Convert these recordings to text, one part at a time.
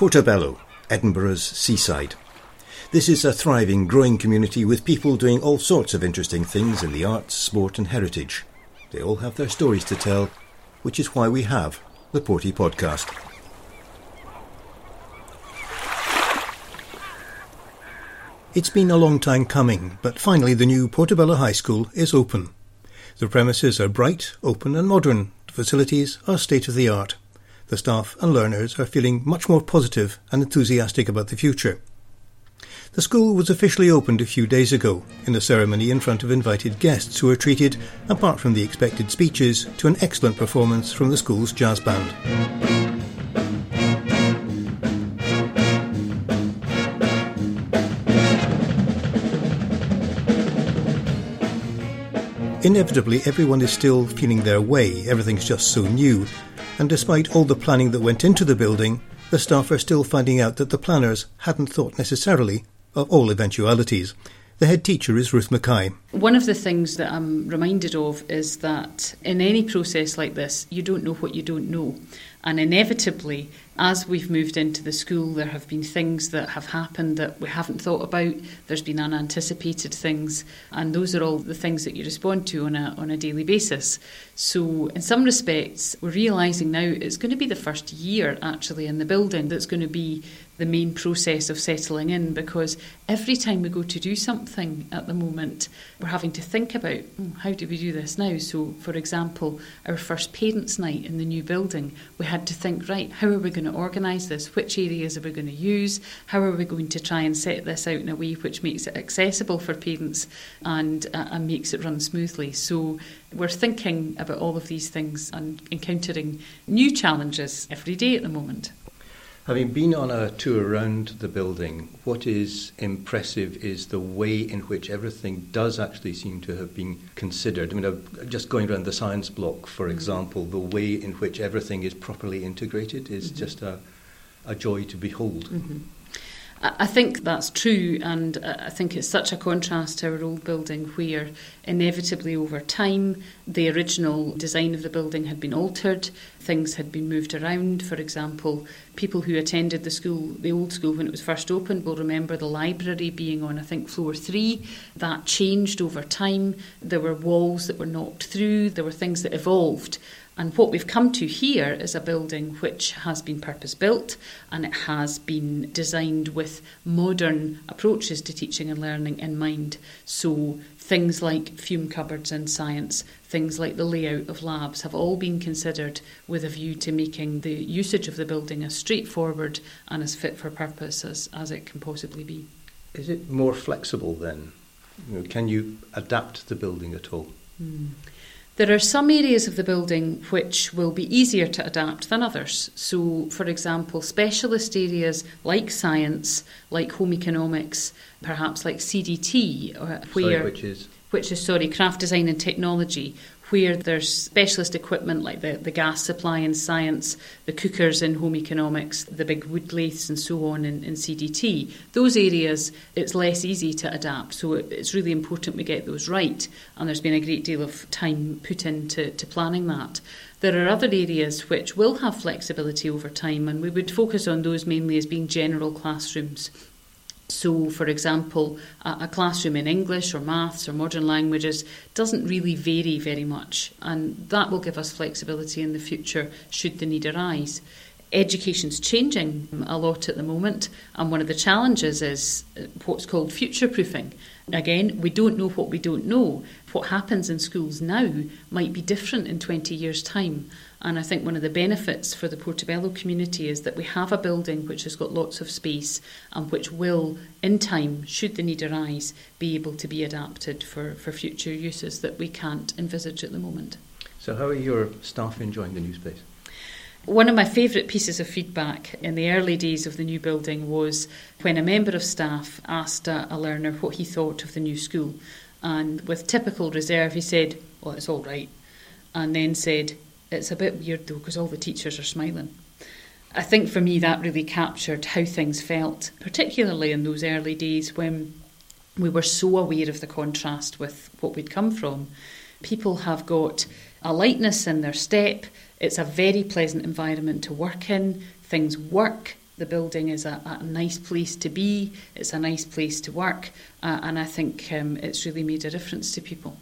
Portobello, Edinburgh's seaside. This is a thriving, growing community with people doing all sorts of interesting things in the arts, sport, and heritage. They all have their stories to tell, which is why we have the Porty Podcast. It's been a long time coming, but finally the new Portobello High School is open. The premises are bright, open, and modern. The facilities are state of the art. The staff and learners are feeling much more positive and enthusiastic about the future. The school was officially opened a few days ago in a ceremony in front of invited guests who were treated, apart from the expected speeches, to an excellent performance from the school's jazz band. Inevitably, everyone is still feeling their way, everything's just so new, and despite all the planning that went into the building, the staff are still finding out that the planners hadn't thought necessarily of all eventualities. The head teacher is Ruth Mackay. One of the things that I'm reminded of is that in any process like this, you don't know what you don't know. And inevitably, as we've moved into the school, there have been things that have happened that we haven't thought about. There's been unanticipated things, and those are all the things that you respond to on a, on a daily basis. So, in some respects, we're realising now it's going to be the first year actually in the building that's going to be the main process of settling in because every time we go to do something at the moment, we're having to think about oh, how do we do this now. So, for example, our first parents' night in the new building, we had to think right, how are we going to organise this? Which areas are we going to use? How are we going to try and set this out in a way which makes it accessible for parents and, uh, and makes it run smoothly? So, we're thinking about all of these things and encountering new challenges every day at the moment. Having been on a tour around the building, what is impressive is the way in which everything does actually seem to have been considered. I mean, just going around the science block, for mm-hmm. example, the way in which everything is properly integrated is mm-hmm. just a, a joy to behold. Mm-hmm. I think that's true, and I think it's such a contrast to our old building where inevitably over time the original design of the building had been altered, things had been moved around. For example, people who attended the school, the old school when it was first opened, will remember the library being on, I think, floor three. That changed over time. There were walls that were knocked through, there were things that evolved. And what we've come to here is a building which has been purpose built and it has been designed with modern approaches to teaching and learning in mind. So things like fume cupboards in science, things like the layout of labs have all been considered with a view to making the usage of the building as straightforward and as fit for purpose as, as it can possibly be. Is it more flexible then? You know, can you adapt the building at all? Mm. There are some areas of the building which will be easier to adapt than others. So, for example, specialist areas like science, like home economics, perhaps like CDT, where Sorry, which is which is sorry, craft design and technology, where there's specialist equipment like the, the gas supply in science, the cookers in home economics, the big wood lathes and so on in, in CDT, those areas it's less easy to adapt. So it, it's really important we get those right. And there's been a great deal of time put into to planning that. There are other areas which will have flexibility over time, and we would focus on those mainly as being general classrooms. So, for example, a, classroom in English or maths or modern languages doesn't really vary very much, and that will give us flexibility in the future should the need arise. Education's changing a lot at the moment, and one of the challenges is what's called future proofing. Again, we don't know what we don't know. What happens in schools now might be different in 20 years' time. And I think one of the benefits for the Portobello community is that we have a building which has got lots of space and which will, in time, should the need arise, be able to be adapted for, for future uses that we can't envisage at the moment. So, how are your staff enjoying the new space? One of my favourite pieces of feedback in the early days of the new building was when a member of staff asked a, a learner what he thought of the new school. And with typical reserve, he said, Well, it's all right. And then said, it's a bit weird though because all the teachers are smiling. I think for me that really captured how things felt, particularly in those early days when we were so aware of the contrast with what we'd come from. People have got a lightness in their step. It's a very pleasant environment to work in. Things work the building is a, a, nice place to be, it's a nice place to work, uh, and I think um, it's really made a difference to people.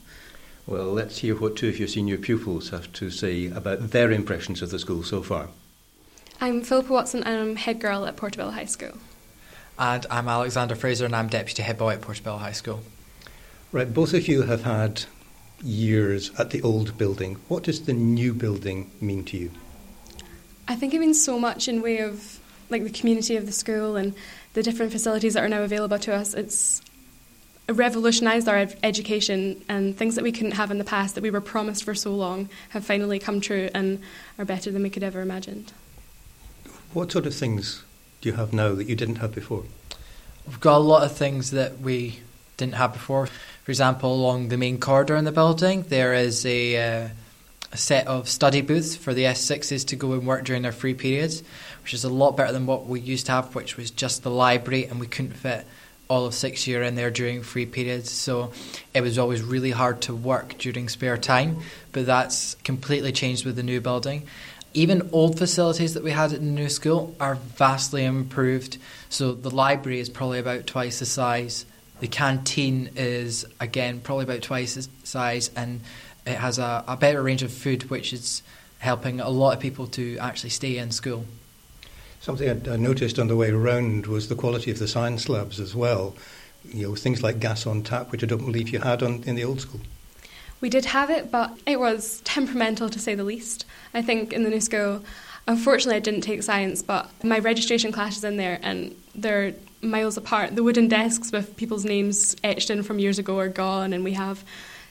Well, let's hear what two of your senior pupils have to say about their impressions of the school so far. I'm Philippa Watson and I'm head girl at Portobello High School. And I'm Alexander Fraser and I'm deputy head boy at Portobello High School. Right, both of you have had years at the old building. What does the new building mean to you? I think it means so much in way of like the community of the school and the different facilities that are now available to us. It's revolutionised our ed- education and things that we couldn't have in the past that we were promised for so long have finally come true and are better than we could ever imagined. What sort of things do you have now that you didn't have before? We've got a lot of things that we didn't have before. For example, along the main corridor in the building, there is a, uh, a set of study booths for the S6s to go and work during their free periods, which is a lot better than what we used to have, which was just the library, and we couldn't fit all of six year in there during free periods. So it was always really hard to work during spare time, but that's completely changed with the new building. Even old facilities that we had at the new school are vastly improved. So the library is probably about twice the size. The canteen is again probably about twice the size, and it has a, a better range of food, which is helping a lot of people to actually stay in school. Something I noticed on the way around was the quality of the science labs as well. You know, things like gas on tap, which I don't believe you had on, in the old school. We did have it, but it was temperamental to say the least. I think in the new school, unfortunately, I didn't take science, but my registration class is in there and they're miles apart. The wooden desks with people's names etched in from years ago are gone, and we have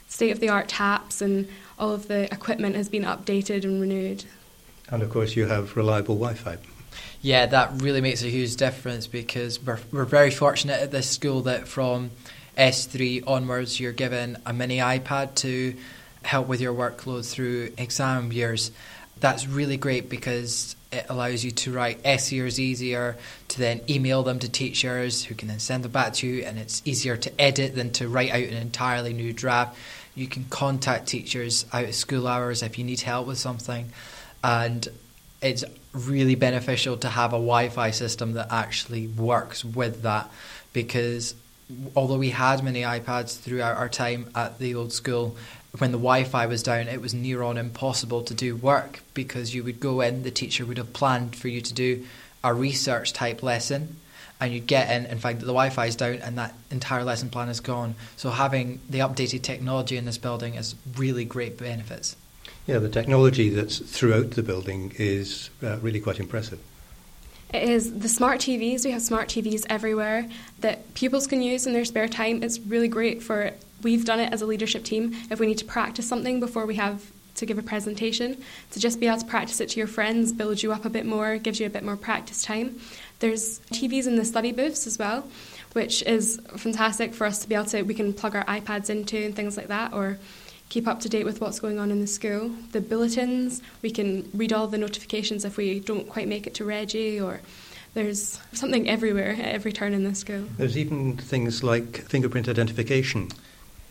state of the art taps, and all of the equipment has been updated and renewed. And of course, you have reliable Wi Fi. Yeah, that really makes a huge difference because we're, we're very fortunate at this school that from S3 onwards, you're given a mini iPad to help with your workload through exam years. That's really great because it allows you to write essays easier, to then email them to teachers who can then send them back to you, and it's easier to edit than to write out an entirely new draft. You can contact teachers out of school hours if you need help with something, and it's really beneficial to have a Wi Fi system that actually works with that because although we had many iPads throughout our time at the old school, when the Wi Fi was down, it was near on impossible to do work because you would go in, the teacher would have planned for you to do a research type lesson. And you'd get in and find that the Wi Fi is down and that entire lesson plan is gone. So, having the updated technology in this building is really great benefits. Yeah, the technology that's throughout the building is uh, really quite impressive. It is the smart TVs. We have smart TVs everywhere that pupils can use in their spare time. It's really great for, we've done it as a leadership team. If we need to practice something before we have to give a presentation, to just be able to practice it to your friends builds you up a bit more, gives you a bit more practice time. There's TVs in the study booths as well, which is fantastic for us to be able to, we can plug our iPads into and things like that, or keep up to date with what's going on in the school. The bulletins, we can read all the notifications if we don't quite make it to Reggie or there's something everywhere at every turn in the school. There's even things like fingerprint identification.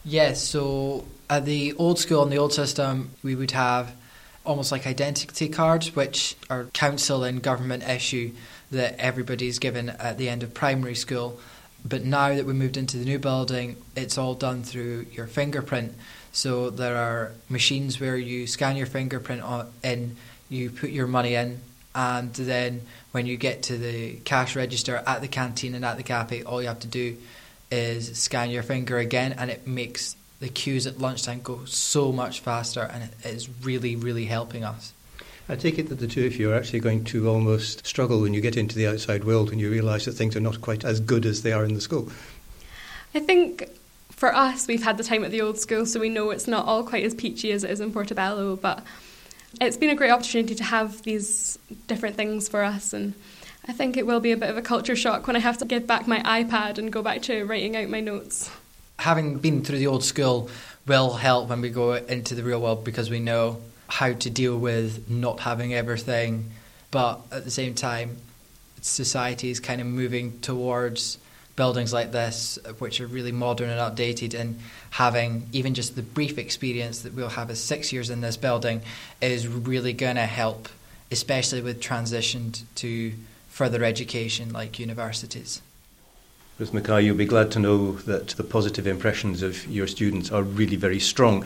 Yes, so at the old school and the old system, we would have almost like identity cards, which are council and government issue that everybody's given at the end of primary school. But now that we moved into the new building, it's all done through your fingerprint. So there are machines where you scan your fingerprint in, you put your money in, and then when you get to the cash register at the canteen and at the cafe, all you have to do is scan your finger again, and it makes the queues at lunchtime go so much faster, and it is really, really helping us. I take it that the two of you are actually going to almost struggle when you get into the outside world and you realise that things are not quite as good as they are in the school. I think for us, we've had the time at the old school, so we know it's not all quite as peachy as it is in Portobello, but it's been a great opportunity to have these different things for us and I think it will be a bit of a culture shock when I have to give back my iPad and go back to writing out my notes. Having been through the old school will help when we go into the real world because we know how to deal with not having everything, but at the same time, society is kind of moving towards buildings like this, which are really modern and updated, and having even just the brief experience that we'll have as six years in this building is really going to help, especially with transition to further education like universities. Ruth Mackay, you'll be glad to know that the positive impressions of your students are really very strong.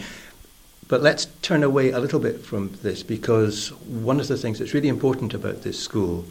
But let's turn away a little bit from this because one of the things that's really important about this school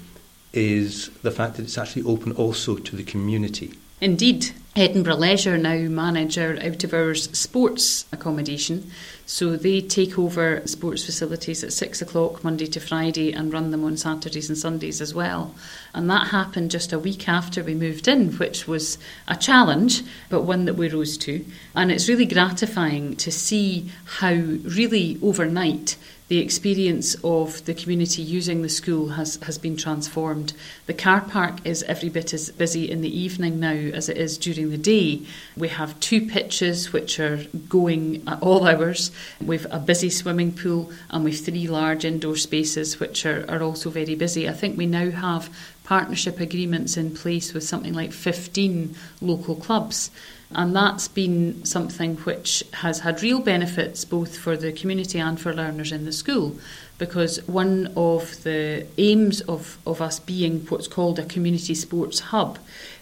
is the fact that it's actually open also to the community. Indeed, Edinburgh Leisure now manage our out of hours sports accommodation. So they take over sports facilities at six o'clock Monday to Friday and run them on Saturdays and Sundays as well. And that happened just a week after we moved in, which was a challenge, but one that we rose to. And it's really gratifying to see how, really overnight, the experience of the community using the school has, has been transformed. The car park is every bit as busy in the evening now as it is during the day. We have two pitches which are going at all hours. We've a busy swimming pool and we've three large indoor spaces which are, are also very busy. I think we now have partnership agreements in place with something like 15 local clubs. And that's been something which has had real benefits both for the community and for learners in the school. Because one of the aims of, of us being what's called a community sports hub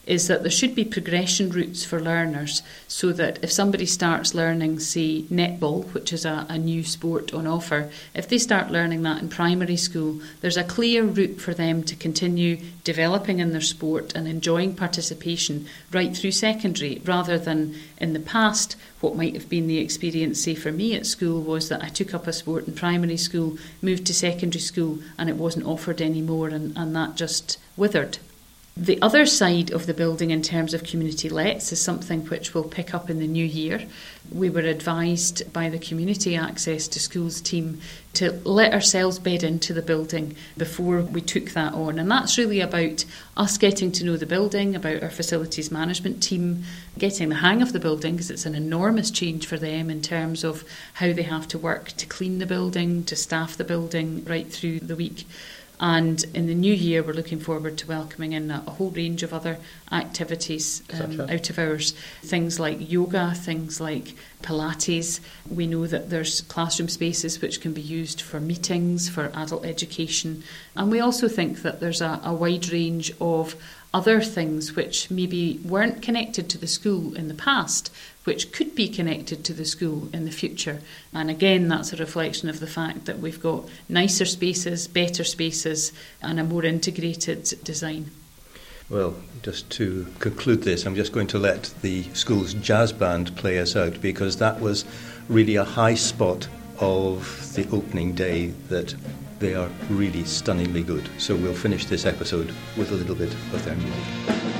is that there should be progression routes for learners so that if somebody starts learning, say, netball, which is a, a, new sport on offer, if they start learning that in primary school, there's a clear route for them to continue developing in their sport and enjoying participation right through secondary rather than in the past. What might have been the experience, say, for me at school was that I took up a sport in primary school, moved to secondary school, and it wasn't offered anymore, and, and that just withered. The other side of the building in terms of community lets is something which we'll pick up in the new year. We were advised by the Community Access to Schools team to let ourselves bed into the building before we took that on. And that's really about us getting to know the building, about our facilities management team, getting the hang of the building, because it's an enormous change for them in terms of how they have to work to clean the building, to staff the building right through the week. And in the new year, we're looking forward to welcoming in a, a whole range of other activities um, out of hours. Things like yoga, things like Pilates. We know that there's classroom spaces which can be used for meetings, for adult education. And we also think that there's a, a wide range of other things which maybe weren't connected to the school in the past, which could be connected to the school in the future. And again, that's a reflection of the fact that we've got nicer spaces, better spaces, and a more integrated design. Well, just to conclude this, I'm just going to let the school's jazz band play us out because that was really a high spot of the opening day that they are really stunningly good. So we'll finish this episode with a little bit of their music.